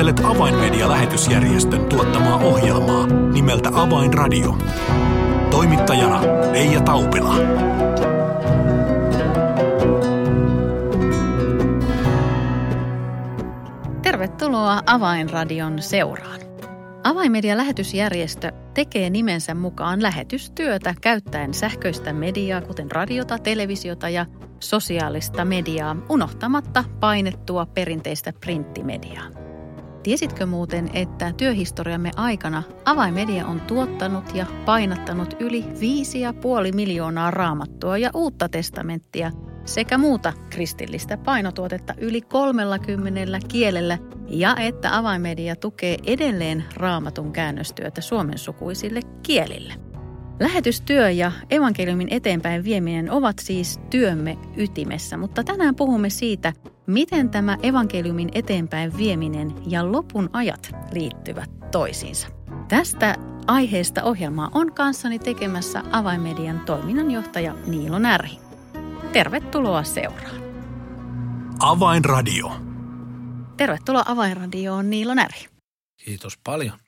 Kuuntelet Avainmedia-lähetysjärjestön tuottamaa ohjelmaa nimeltä Avainradio. Toimittajana Leija Taupila. Tervetuloa Avainradion seuraan. Avaimedia-lähetysjärjestö tekee nimensä mukaan lähetystyötä käyttäen sähköistä mediaa, kuten radiota, televisiota ja sosiaalista mediaa, unohtamatta painettua perinteistä printtimediaa. Tiesitkö muuten, että työhistoriamme aikana avaimedia on tuottanut ja painattanut yli 5,5 miljoonaa raamattua ja uutta testamenttia sekä muuta kristillistä painotuotetta yli 30 kielellä ja että avaimedia tukee edelleen raamatun käännöstyötä suomensukuisille kielille. Lähetystyö ja evankeliumin eteenpäin vieminen ovat siis työmme ytimessä, mutta tänään puhumme siitä, miten tämä evankeliumin eteenpäin vieminen ja lopun ajat liittyvät toisiinsa. Tästä aiheesta ohjelmaa on kanssani tekemässä avaimedian toiminnanjohtaja Niilo Närhi. Tervetuloa seuraan. Avainradio. Tervetuloa Avainradioon Niilo Närhi. Kiitos paljon.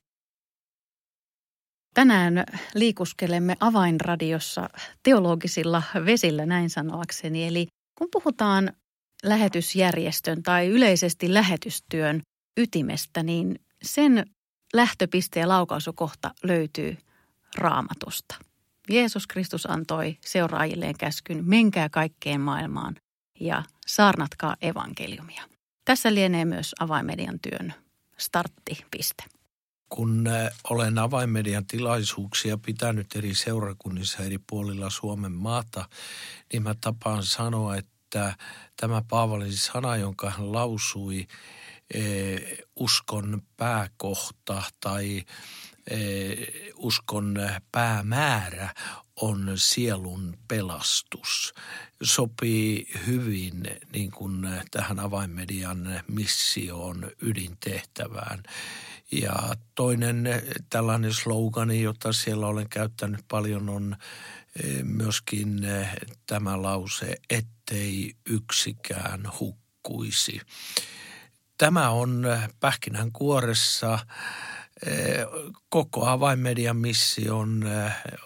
Tänään liikuskelemme avainradiossa teologisilla vesillä näin sanoakseni. Eli kun puhutaan lähetysjärjestön tai yleisesti lähetystyön ytimestä, niin sen lähtöpiste ja laukaisukohta löytyy raamatusta. Jeesus Kristus antoi seuraajilleen käskyn, menkää kaikkeen maailmaan ja saarnatkaa evankeliumia. Tässä lienee myös avaimedian työn starttipiste kun olen avainmedian tilaisuuksia pitänyt eri seurakunnissa eri puolilla Suomen maata, niin mä tapaan sanoa, että tämä Paavalin sana, jonka hän lausui, uskon pääkohta tai uskon päämäärä on sielun pelastus. Sopii hyvin niin kuin tähän avainmedian missioon, ydintehtävään. Ja toinen tällainen slogani, jota siellä olen käyttänyt paljon, on eh, myöskin eh, tämä lause, ettei yksikään hukkuisi. Tämä on pähkinän kuoressa koko avainmedian mission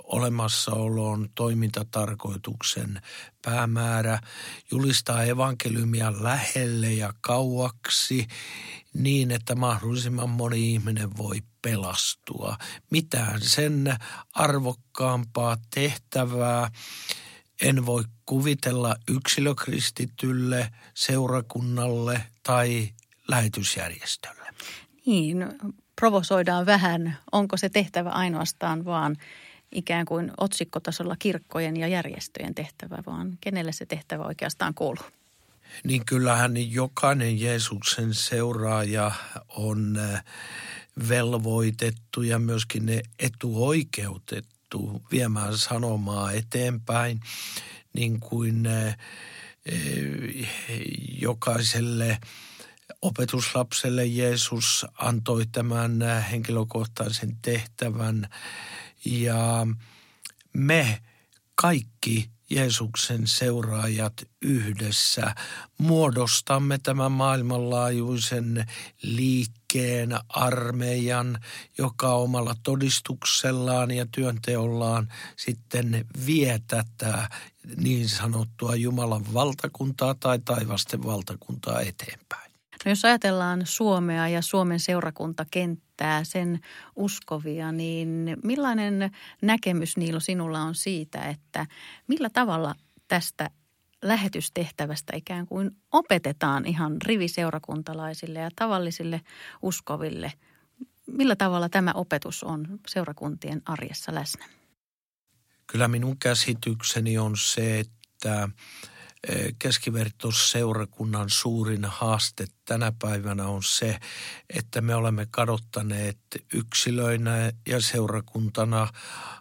olemassaolon toimintatarkoituksen päämäärä julistaa evankeliumia lähelle ja kauaksi niin, että mahdollisimman moni ihminen voi pelastua. Mitään sen arvokkaampaa tehtävää en voi kuvitella yksilökristitylle, seurakunnalle tai lähetysjärjestölle. Niin, provosoidaan vähän, onko se tehtävä ainoastaan vaan ikään kuin otsikkotasolla kirkkojen ja järjestöjen tehtävä, vaan kenelle se tehtävä oikeastaan kuuluu? Niin kyllähän jokainen Jeesuksen seuraaja on äh, velvoitettu ja myöskin ne etuoikeutettu viemään sanomaa eteenpäin, niin kuin äh, äh, jokaiselle – opetuslapselle Jeesus antoi tämän äh, henkilökohtaisen tehtävän ja me kaikki Jeesuksen seuraajat yhdessä muodostamme tämän maailmanlaajuisen liikkeen, armeijan, joka omalla todistuksellaan ja työnteollaan sitten vie tätä niin sanottua Jumalan valtakuntaa tai taivasten valtakuntaa eteenpäin. No jos ajatellaan Suomea ja Suomen seurakuntakenttää, sen uskovia, niin millainen näkemys Niilo sinulla on siitä, että millä tavalla tästä lähetystehtävästä ikään kuin opetetaan ihan riviseurakuntalaisille ja tavallisille uskoville? Millä tavalla tämä opetus on seurakuntien arjessa läsnä? Kyllä minun käsitykseni on se, että keskivertoseurakunnan suurin haaste tänä päivänä on se, että me olemme kadottaneet yksilöinä ja seurakuntana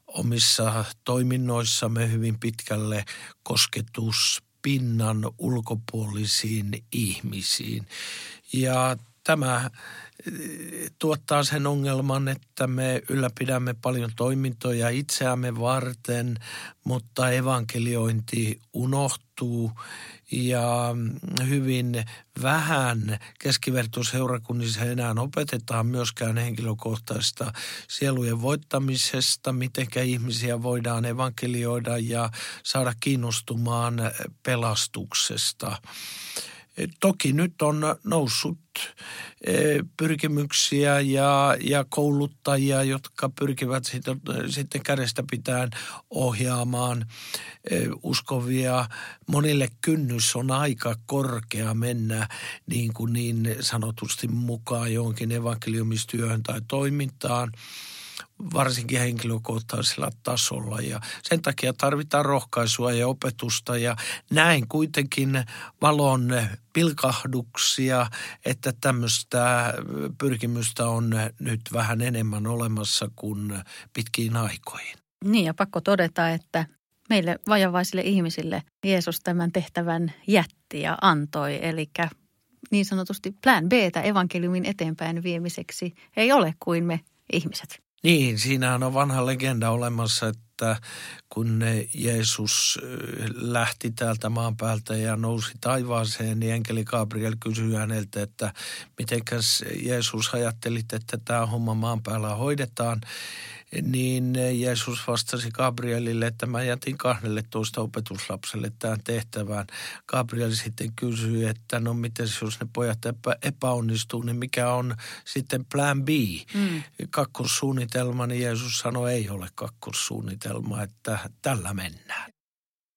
omissa toiminnoissamme hyvin pitkälle kosketuspinnan ulkopuolisiin ihmisiin. Ja tämä tuottaa sen ongelman, että me ylläpidämme paljon toimintoja itseämme varten, mutta evankeliointi unohtuu ja hyvin vähän keskivertoseurakunnissa enää opetetaan myöskään henkilökohtaista sielujen voittamisesta, miten ihmisiä voidaan evankelioida ja saada kiinnostumaan pelastuksesta. Toki nyt on noussut e, pyrkimyksiä ja, ja kouluttajia, jotka pyrkivät sitten, sitten kädestä pitään ohjaamaan uskovia. Monille kynnys on aika korkea mennä niin, kuin niin sanotusti mukaan johonkin evankeliumistyöhön tai toimintaan – varsinkin henkilökohtaisella tasolla. Ja sen takia tarvitaan rohkaisua ja opetusta ja näin kuitenkin valon pilkahduksia, että tämmöistä pyrkimystä on nyt vähän enemmän olemassa kuin pitkiin aikoihin. Niin ja pakko todeta, että meille vajavaisille ihmisille Jeesus tämän tehtävän jätti ja antoi, eli niin sanotusti plan B evankeliumin eteenpäin viemiseksi ei ole kuin me ihmiset. Niin, siinähän on vanha legenda olemassa, että kun Jeesus lähti täältä maan päältä ja nousi taivaaseen, niin enkeli Gabriel kysyi häneltä, että mitenkäs Jeesus ajattelit, että tämä homma maan päällä hoidetaan niin Jeesus vastasi Gabrielille, että mä jätin 12 opetuslapselle tämän tehtävään. Gabriel sitten kysyi, että no miten jos ne pojat epä, epäonnistuu, niin mikä on sitten plan B? Mm. Kakkossuunnitelma, niin Jeesus sanoi, ei ole kakkossuunnitelma, että tällä mennään.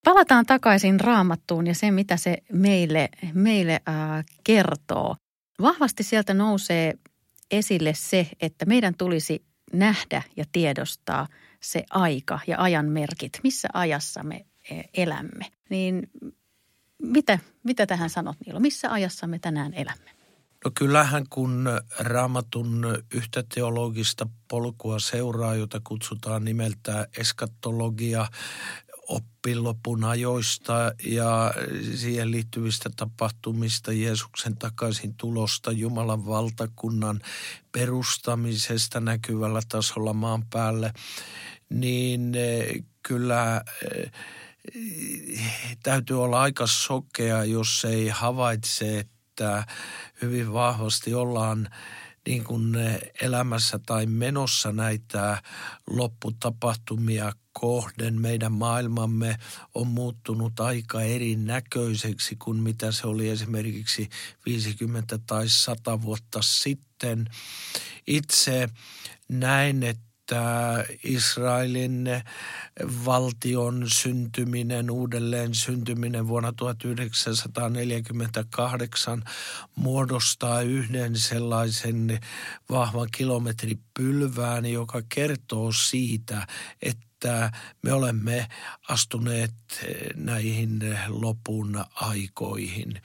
Palataan takaisin raamattuun ja se, mitä se meille, meille äh, kertoo. Vahvasti sieltä nousee esille se, että meidän tulisi nähdä ja tiedostaa se aika ja ajan merkit, missä ajassa me e, elämme. Niin mitä, mitä tähän sanot Niilo? Missä ajassa me tänään elämme? No kyllähän kun raamatun yhtä teologista polkua seuraa, jota kutsutaan nimeltä eskatologia, oppilopun ajoista ja siihen liittyvistä tapahtumista, Jeesuksen takaisin tulosta, Jumalan valtakunnan perustamisesta näkyvällä tasolla maan päälle, niin eh, kyllä eh, täytyy olla aika sokea, jos ei havaitse, että hyvin vahvasti ollaan niin kuin elämässä tai menossa näitä lopputapahtumia kohden meidän maailmamme on muuttunut aika erinäköiseksi kuin mitä se oli esimerkiksi 50 tai 100 vuotta sitten. Itse näin, että että Israelin valtion syntyminen, uudelleen syntyminen vuonna 1948 muodostaa yhden sellaisen vahvan kilometripylvään, joka kertoo siitä, että me olemme astuneet näihin lopun aikoihin.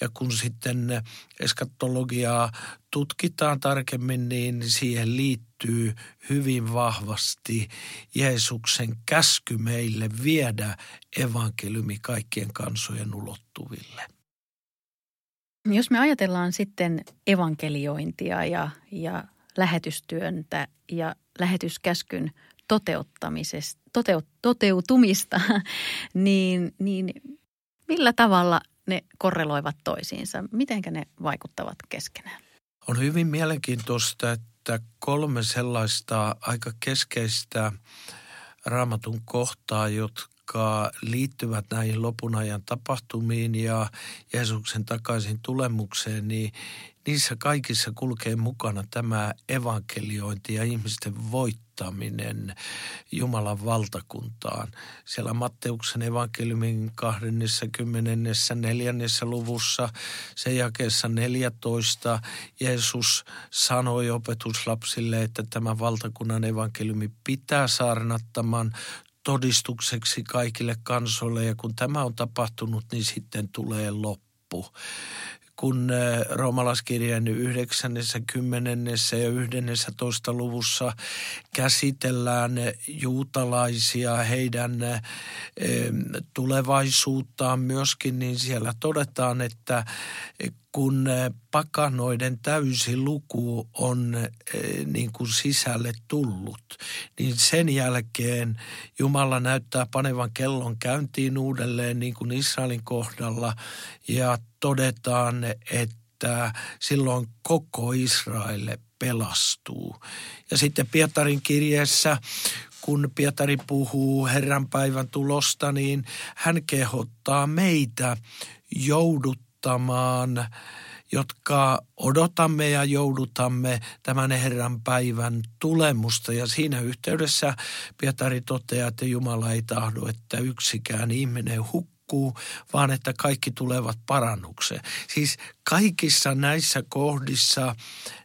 Ja kun sitten eskatologiaa tutkitaan tarkemmin, niin siihen liittyy hyvin vahvasti Jeesuksen käsky meille viedä evankeliumi kaikkien kansojen ulottuville. Jos me ajatellaan sitten evankeliointia ja, ja lähetystyöntä ja lähetyskäskyn toteuttamisesta, toteut, toteutumista, niin, niin millä tavalla ne korreloivat toisiinsa? Miten ne vaikuttavat keskenään? On hyvin mielenkiintoista, että kolme sellaista aika keskeistä raamatun kohtaa, jotka liittyvät näihin lopun ajan tapahtumiin ja Jeesuksen takaisin tulemukseen, niin niissä kaikissa kulkee mukana tämä evankeliointi ja ihmisten voittaminen Jumalan valtakuntaan. Siellä Matteuksen evankeliumin 24. luvussa, se jakeessa 14, Jeesus sanoi opetuslapsille, että tämä valtakunnan evankeliumi pitää saarnattamaan todistukseksi kaikille kansoille ja kun tämä on tapahtunut, niin sitten tulee loppu kun äh, roomalaskirjan 9., 10. ja 11. luvussa käsitellään juutalaisia, heidän äh, tulevaisuuttaan myöskin, niin siellä todetaan, että kun pakanoiden täysi luku on niin kuin sisälle tullut, niin sen jälkeen Jumala näyttää panevan kellon käyntiin uudelleen niin kuin Israelin kohdalla ja todetaan, että silloin koko Israel pelastuu. Ja sitten Pietarin kirjeessä, kun Pietari puhuu Herran päivän tulosta, niin hän kehottaa meitä jouduttamaan, jotka odotamme ja joudutamme tämän Herran päivän tulemusta. Ja siinä yhteydessä Pietari toteaa, että Jumala ei tahdo, että yksikään ihminen hukkuu, vaan että kaikki tulevat parannukseen. Siis kaikissa näissä kohdissa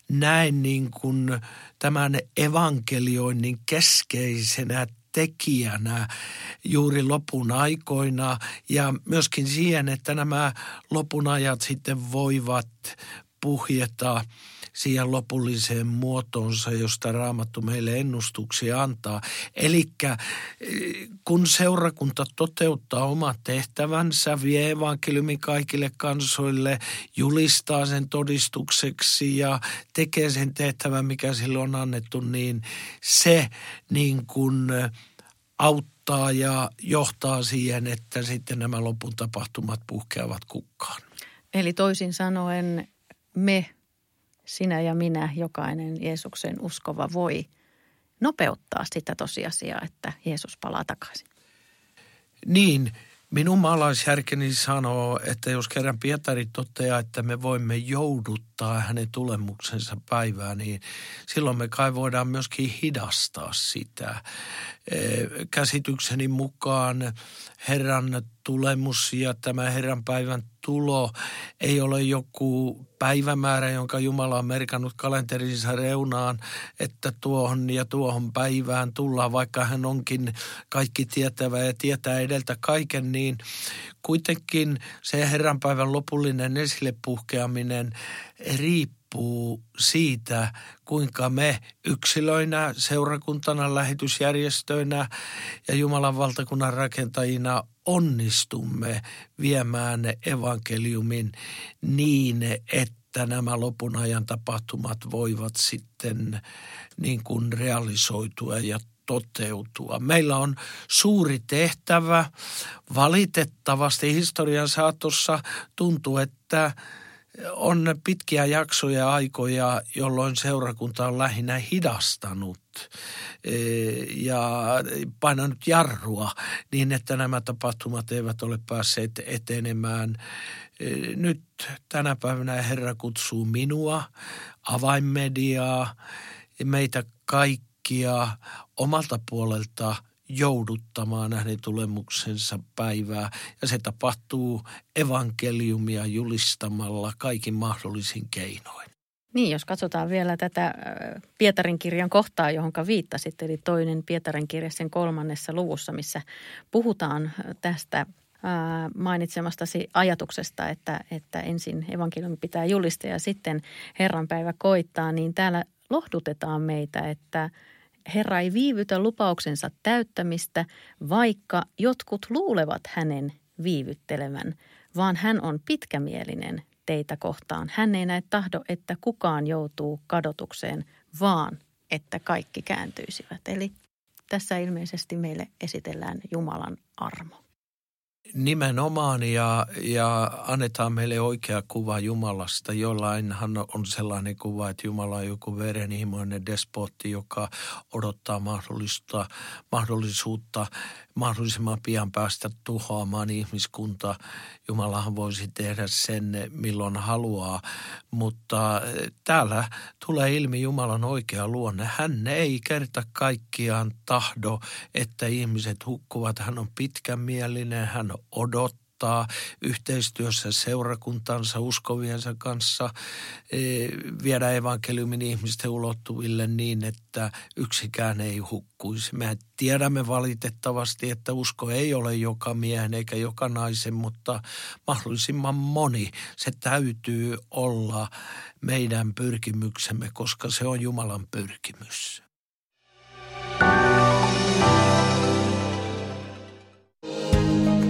näen niin kuin tämän evankelioinnin keskeisenä tekijänä juuri lopun aikoina ja myöskin siihen, että nämä lopun ajat sitten voivat puhjeta siihen lopulliseen muotoonsa, josta Raamattu meille ennustuksia antaa. Eli eh, kun seurakunta toteuttaa omat tehtävänsä, vie evankeliumin kaikille kansoille, julistaa sen todistukseksi ja tekee sen tehtävän, mikä sille on annettu, niin se niin kuin eh, auttaa ja johtaa siihen, että sitten nämä lopun tapahtumat puhkeavat kukkaan. Eli toisin sanoen me sinä ja minä, jokainen Jeesuksen uskova voi nopeuttaa sitä tosiasiaa, että Jeesus palaa takaisin. Niin, minun maalaisjärkeni sanoo, että jos kerran Pietari toteaa, että me voimme jouduttaa hänen tulemuksensa päivää, niin silloin me kai voidaan myöskin hidastaa sitä. Käsitykseni mukaan Herran tulemus ja tämä Herran päivän tulo ei ole joku päivämäärä, jonka Jumala on merkannut kalenterinsa reunaan, että tuohon ja tuohon päivään tullaan, vaikka hän onkin kaikki tietävä ja tietää edeltä kaiken, niin kuitenkin se Herran päivän lopullinen esille puhkeaminen riippuu siitä, kuinka me yksilöinä, seurakuntana, lähetysjärjestöinä ja Jumalan valtakunnan rakentajina onnistumme viemään evankeliumin niin, että nämä lopun ajan tapahtumat voivat sitten niin kuin realisoitua ja toteutua. Meillä on suuri tehtävä. Valitettavasti historian saatossa tuntuu, että on pitkiä jaksoja ja aikoja, jolloin seurakunta on lähinnä hidastanut e, ja painanut jarrua niin, että nämä tapahtumat eivät ole päässeet etenemään. E, nyt tänä päivänä Herra kutsuu minua, avainmediaa, meitä kaikkia omalta puolelta – jouduttamaan hänen tulemuksensa päivää. Ja se tapahtuu evankeliumia julistamalla kaikin mahdollisin keinoin. Niin, jos katsotaan vielä tätä Pietarin kirjan kohtaa, johon viittasit, eli toinen Pietarin kirja sen kolmannessa luvussa, missä puhutaan tästä mainitsemastasi ajatuksesta, että, että ensin evankeliumi pitää julistaa ja sitten Herran päivä koittaa, niin täällä lohdutetaan meitä, että – Herra ei viivytä lupauksensa täyttämistä, vaikka jotkut luulevat hänen viivyttelevän, vaan hän on pitkämielinen teitä kohtaan. Hän ei näe tahdo, että kukaan joutuu kadotukseen, vaan että kaikki kääntyisivät. Eli tässä ilmeisesti meille esitellään Jumalan armo. Nimenomaan ja, ja annetaan meille oikea kuva Jumalasta. Jollainhan on sellainen kuva, että Jumala on joku verenhimoinen despotti, joka odottaa mahdollista, mahdollisuutta mahdollisimman pian päästä tuhoamaan ihmiskunta. Jumalahan voisi tehdä sen milloin haluaa, mutta eh, täällä tulee ilmi Jumalan oikea luonne. Hän ei kerta kaikkiaan tahdo, että ihmiset hukkuvat. Hän on pitkämielinen, hän odottaa auttaa yhteistyössä seurakuntansa, uskoviensa kanssa e, viedä evankeliumin ihmisten ulottuville niin, että yksikään ei hukkuisi. Me tiedämme valitettavasti, että usko ei ole joka miehen eikä joka naisen, mutta mahdollisimman moni. Se täytyy olla meidän pyrkimyksemme, koska se on Jumalan pyrkimys.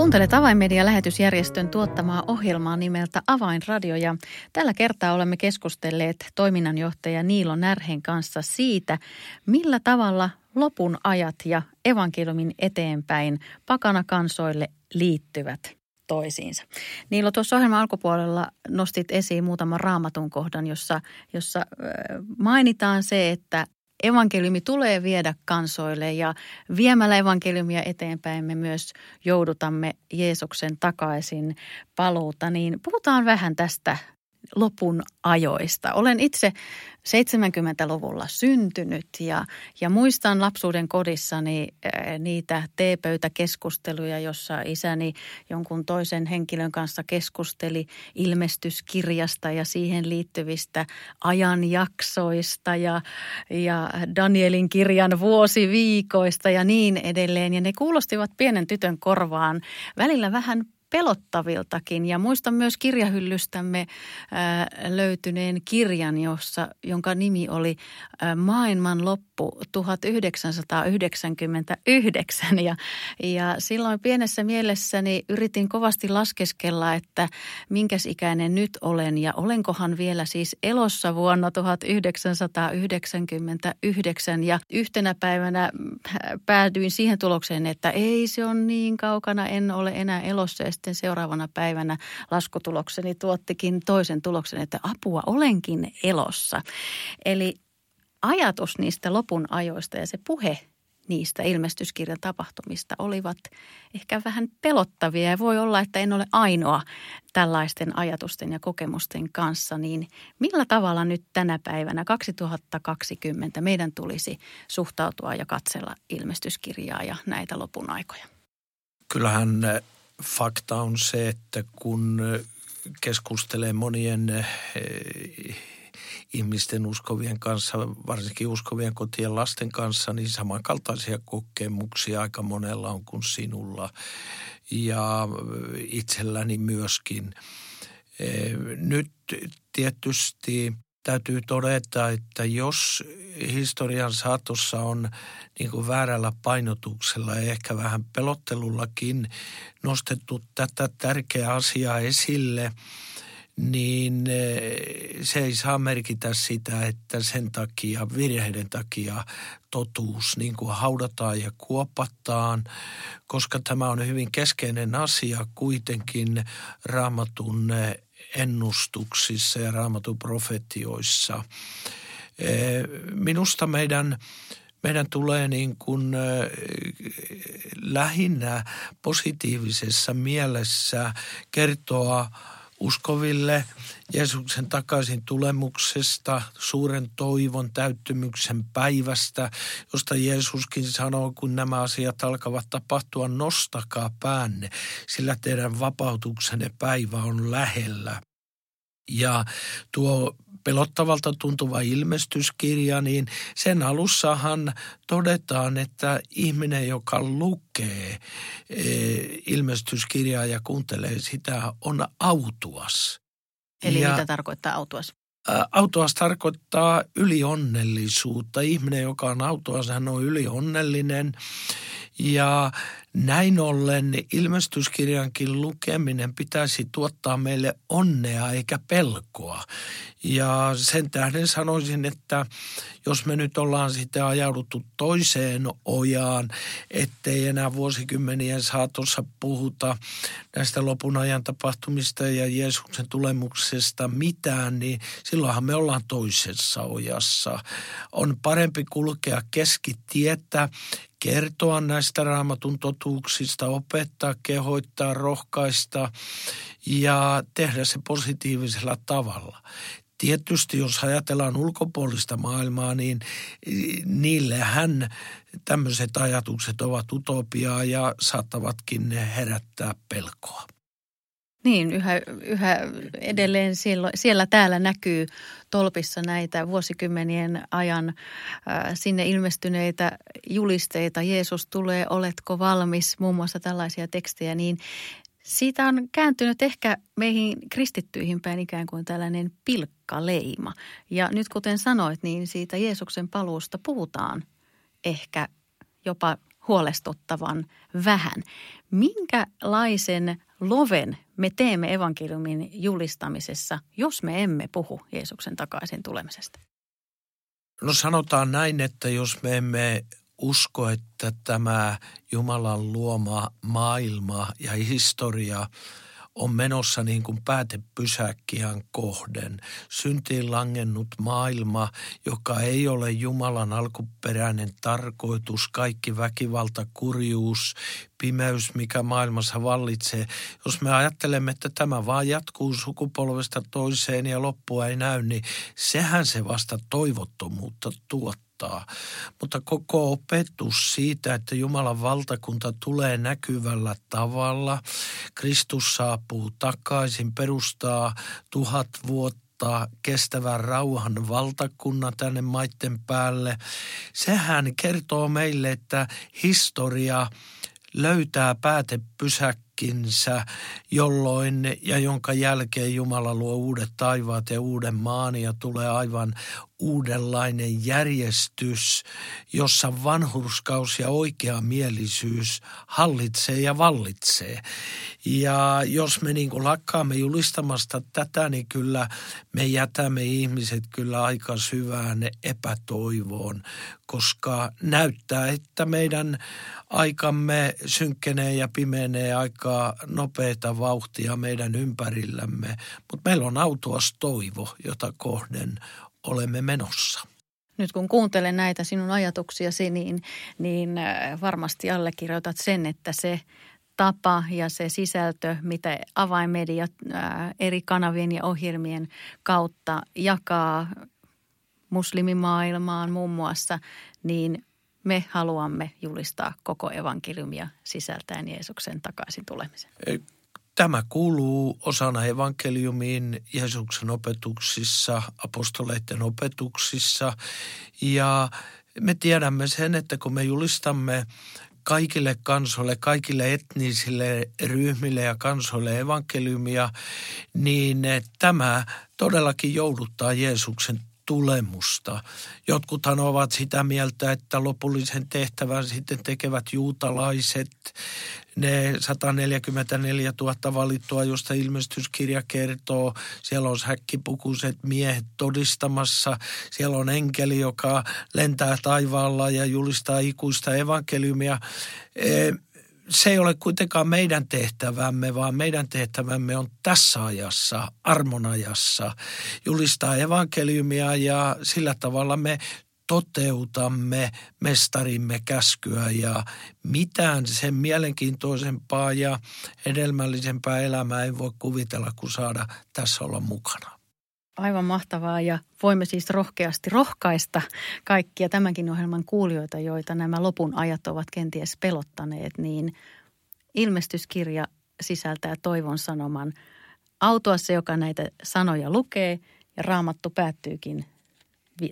Kuuntelet Avainmedia-lähetysjärjestön tuottamaa ohjelmaa nimeltä Avainradio ja tällä kertaa olemme keskustelleet toiminnanjohtaja Niilo Närhen kanssa siitä, millä tavalla lopun ajat ja evankeliumin eteenpäin pakana kansoille liittyvät toisiinsa. Niilo, tuossa ohjelman alkupuolella nostit esiin muutaman raamatun kohdan, jossa, jossa mainitaan se, että evankeliumi tulee viedä kansoille ja viemällä evankeliumia eteenpäin me myös joudutamme Jeesuksen takaisin paluuta. Niin puhutaan vähän tästä lopun ajoista. Olen itse 70-luvulla syntynyt ja, ja muistan lapsuuden kodissani äh, niitä teepöytäkeskusteluja, jossa isäni jonkun toisen henkilön kanssa keskusteli ilmestyskirjasta ja siihen liittyvistä ajanjaksoista ja, ja Danielin kirjan vuosiviikoista ja niin edelleen. Ja ne kuulostivat pienen tytön korvaan välillä vähän pelottaviltakin. Ja muistan myös kirjahyllystämme löytyneen kirjan, jossa, jonka nimi oli Maailman loppu 1999. Ja, ja silloin pienessä mielessäni yritin kovasti laskeskella, että minkäs ikäinen nyt olen ja olenkohan vielä siis elossa vuonna 1999. Ja yhtenä päivänä päädyin siihen tulokseen, että ei se on niin kaukana, en ole enää elossa. Ja sitten seuraavana päivänä laskutulokseni tuottikin toisen tuloksen, että apua olenkin elossa. Eli ajatus niistä lopun ajoista ja se puhe niistä ilmestyskirjan tapahtumista olivat ehkä vähän pelottavia ja voi olla, että en ole ainoa tällaisten ajatusten ja kokemusten kanssa, niin millä tavalla nyt tänä päivänä 2020 meidän tulisi suhtautua ja katsella ilmestyskirjaa ja näitä lopun aikoja? Kyllähän fakta on se, että kun keskustelee monien eh, ihmisten uskovien kanssa, varsinkin uskovien kotien lasten kanssa, niin samankaltaisia kokemuksia aika monella on kuin sinulla ja itselläni myöskin. Eh, nyt tietysti täytyy todeta, että jos historian saatossa on niin kuin väärällä painotuksella ja ehkä vähän pelottelullakin nostettu tätä tärkeää asiaa esille, niin eh, se ei saa merkitä sitä, että sen takia, virheiden takia totuus niin kuin haudataan ja kuopataan, koska tämä on hyvin keskeinen asia kuitenkin raamatun ennustuksissa ja raamatun profetioissa. Eh, minusta meidän meidän tulee niin kuin eh, lähinnä positiivisessa mielessä kertoa uskoville Jeesuksen takaisin tulemuksesta, suuren toivon täyttymyksen päivästä, josta Jeesuskin sanoo, kun nämä asiat alkavat tapahtua, nostakaa päänne, sillä teidän vapautuksenne päivä on lähellä. Ja tuo pelottavalta tuntuva ilmestyskirja, niin sen alussahan todetaan, että ihminen, joka lukee e, ilmestyskirjaa ja kuuntelee sitä, on autuas. Eli ja, mitä tarkoittaa autuas? Autuas tarkoittaa ylionnellisuutta. Ihminen, joka on autuas, hän on ylionnellinen. Ja näin ollen ilmestyskirjankin lukeminen pitäisi tuottaa meille onnea eikä pelkoa. Ja sen tähden sanoisin, että jos me nyt ollaan sitten ajauduttu toiseen ojaan, ettei enää vuosikymmenien saatossa puhuta näistä lopun ajan tapahtumista ja Jeesuksen tulemuksesta mitään, niin silloinhan me ollaan toisessa ojassa. On parempi kulkea keskitietä kertoa näistä raamatun totuuksista, opettaa, kehoittaa, rohkaista ja tehdä se positiivisella tavalla. Tietysti jos ajatellaan ulkopuolista maailmaa, niin niillehän tämmöiset ajatukset ovat utopiaa ja saattavatkin herättää pelkoa. Niin, yhä, yhä edelleen siellä, siellä täällä näkyy tolpissa näitä vuosikymmenien ajan äh, sinne ilmestyneitä julisteita. Jeesus tulee, oletko valmis? Muun muassa tällaisia tekstejä, niin siitä on kääntynyt ehkä meihin kristittyihin päin ikään kuin tällainen pilkkaleima. Ja nyt kuten sanoit, niin siitä Jeesuksen paluusta puhutaan ehkä jopa huolestuttavan vähän. Minkälaisen loven me teemme evankeliumin julistamisessa, jos me emme puhu Jeesuksen takaisin tulemisesta? No sanotaan näin, että jos me emme usko, että tämä Jumalan luoma maailma ja historia – on menossa niin kuin päätepysäkkiään kohden. Syntiin langennut maailma, joka ei ole Jumalan alkuperäinen tarkoitus, kaikki väkivalta, kurjuus, pimeys, mikä maailmassa vallitsee. Jos me ajattelemme, että tämä vaan jatkuu sukupolvesta toiseen ja loppua ei näy, niin sehän se vasta toivottomuutta tuottaa auttaa. Mutta koko opetus siitä, että Jumalan valtakunta tulee näkyvällä tavalla, Kristus saapuu takaisin, perustaa tuhat vuotta kestävän rauhan valtakunnan tänne maitten päälle. Sehän kertoo meille, että historia löytää päätepysäkkiä hetkinsä, jolloin ja jonka jälkeen Jumala luo uudet taivaat ja uuden maan ja tulee aivan uudenlainen järjestys, jossa vanhurskaus ja oikeamielisyys hallitsee ja vallitsee. Ja jos me niin kuin lakkaamme julistamasta tätä, niin kyllä me jätämme ihmiset kyllä aika syvään epätoivoon, koska näyttää, että meidän aikamme synkkenee ja pimenee aika nopeita vauhtia meidän ympärillämme, mutta meillä on autuas toivo, jota kohden olemme menossa. Nyt kun kuuntelen näitä sinun ajatuksiasi, niin, niin äh, varmasti allekirjoitat sen, että se tapa ja se sisältö, mitä avainmedia äh, eri kanavien ja ohjelmien kautta jakaa muslimimaailmaan muun muassa, niin me haluamme julistaa koko evankeliumia sisältäen Jeesuksen takaisin tulemisen. Tämä kuuluu osana evankeliumiin Jeesuksen opetuksissa, apostoleiden opetuksissa. Ja me tiedämme sen, että kun me julistamme kaikille kansoille, kaikille etnisille ryhmille ja kansoille evankeliumia, niin tämä todellakin jouduttaa Jeesuksen tulemusta. Jotkuthan ovat sitä mieltä, että lopullisen tehtävän sitten tekevät juutalaiset, ne 144 000 valittua, josta ilmestyskirja kertoo. Siellä on häkkipukuiset miehet todistamassa. Siellä on enkeli, joka lentää taivaalla ja julistaa ikuista evankeliumia. E, se ei ole kuitenkaan meidän tehtävämme, vaan meidän tehtävämme on tässä ajassa, armonajassa, julistaa evankeliumia ja sillä tavalla me toteutamme mestarimme käskyä ja mitään sen mielenkiintoisempaa ja hedelmällisempää elämää ei voi kuvitella kuin saada tässä olla mukana. Aivan mahtavaa ja voimme siis rohkeasti rohkaista kaikkia tämänkin ohjelman kuulijoita, joita nämä lopun ajat ovat kenties pelottaneet, niin ilmestyskirja sisältää toivon sanoman. Autua se, joka näitä sanoja lukee ja raamattu päättyykin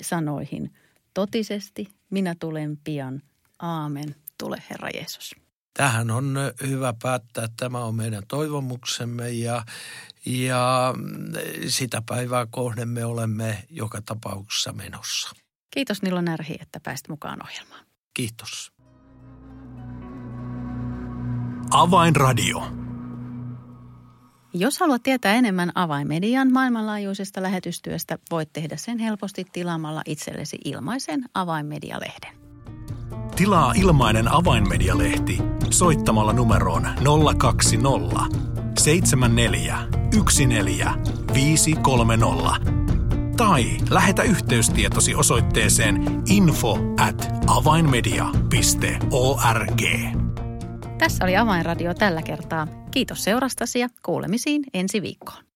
sanoihin totisesti, minä tulen pian, aamen, tule Herra Jeesus. Tähän on hyvä päättää. Tämä on meidän toivomuksemme ja, ja sitä päivää kohden me olemme joka tapauksessa menossa. Kiitos Nilo Närhi, että pääsit mukaan ohjelmaan. Kiitos. Avainradio. Jos haluat tietää enemmän avainmedian maailmanlaajuisesta lähetystyöstä, voit tehdä sen helposti tilaamalla itsellesi ilmaisen avainmedialehden. Tilaa ilmainen avainmedialehti soittamalla numeroon 020 74 14 tai lähetä yhteystietosi osoitteeseen info at avainmedia.org. Tässä oli Avainradio tällä kertaa. Kiitos seurastasi ja kuulemisiin ensi viikkoon.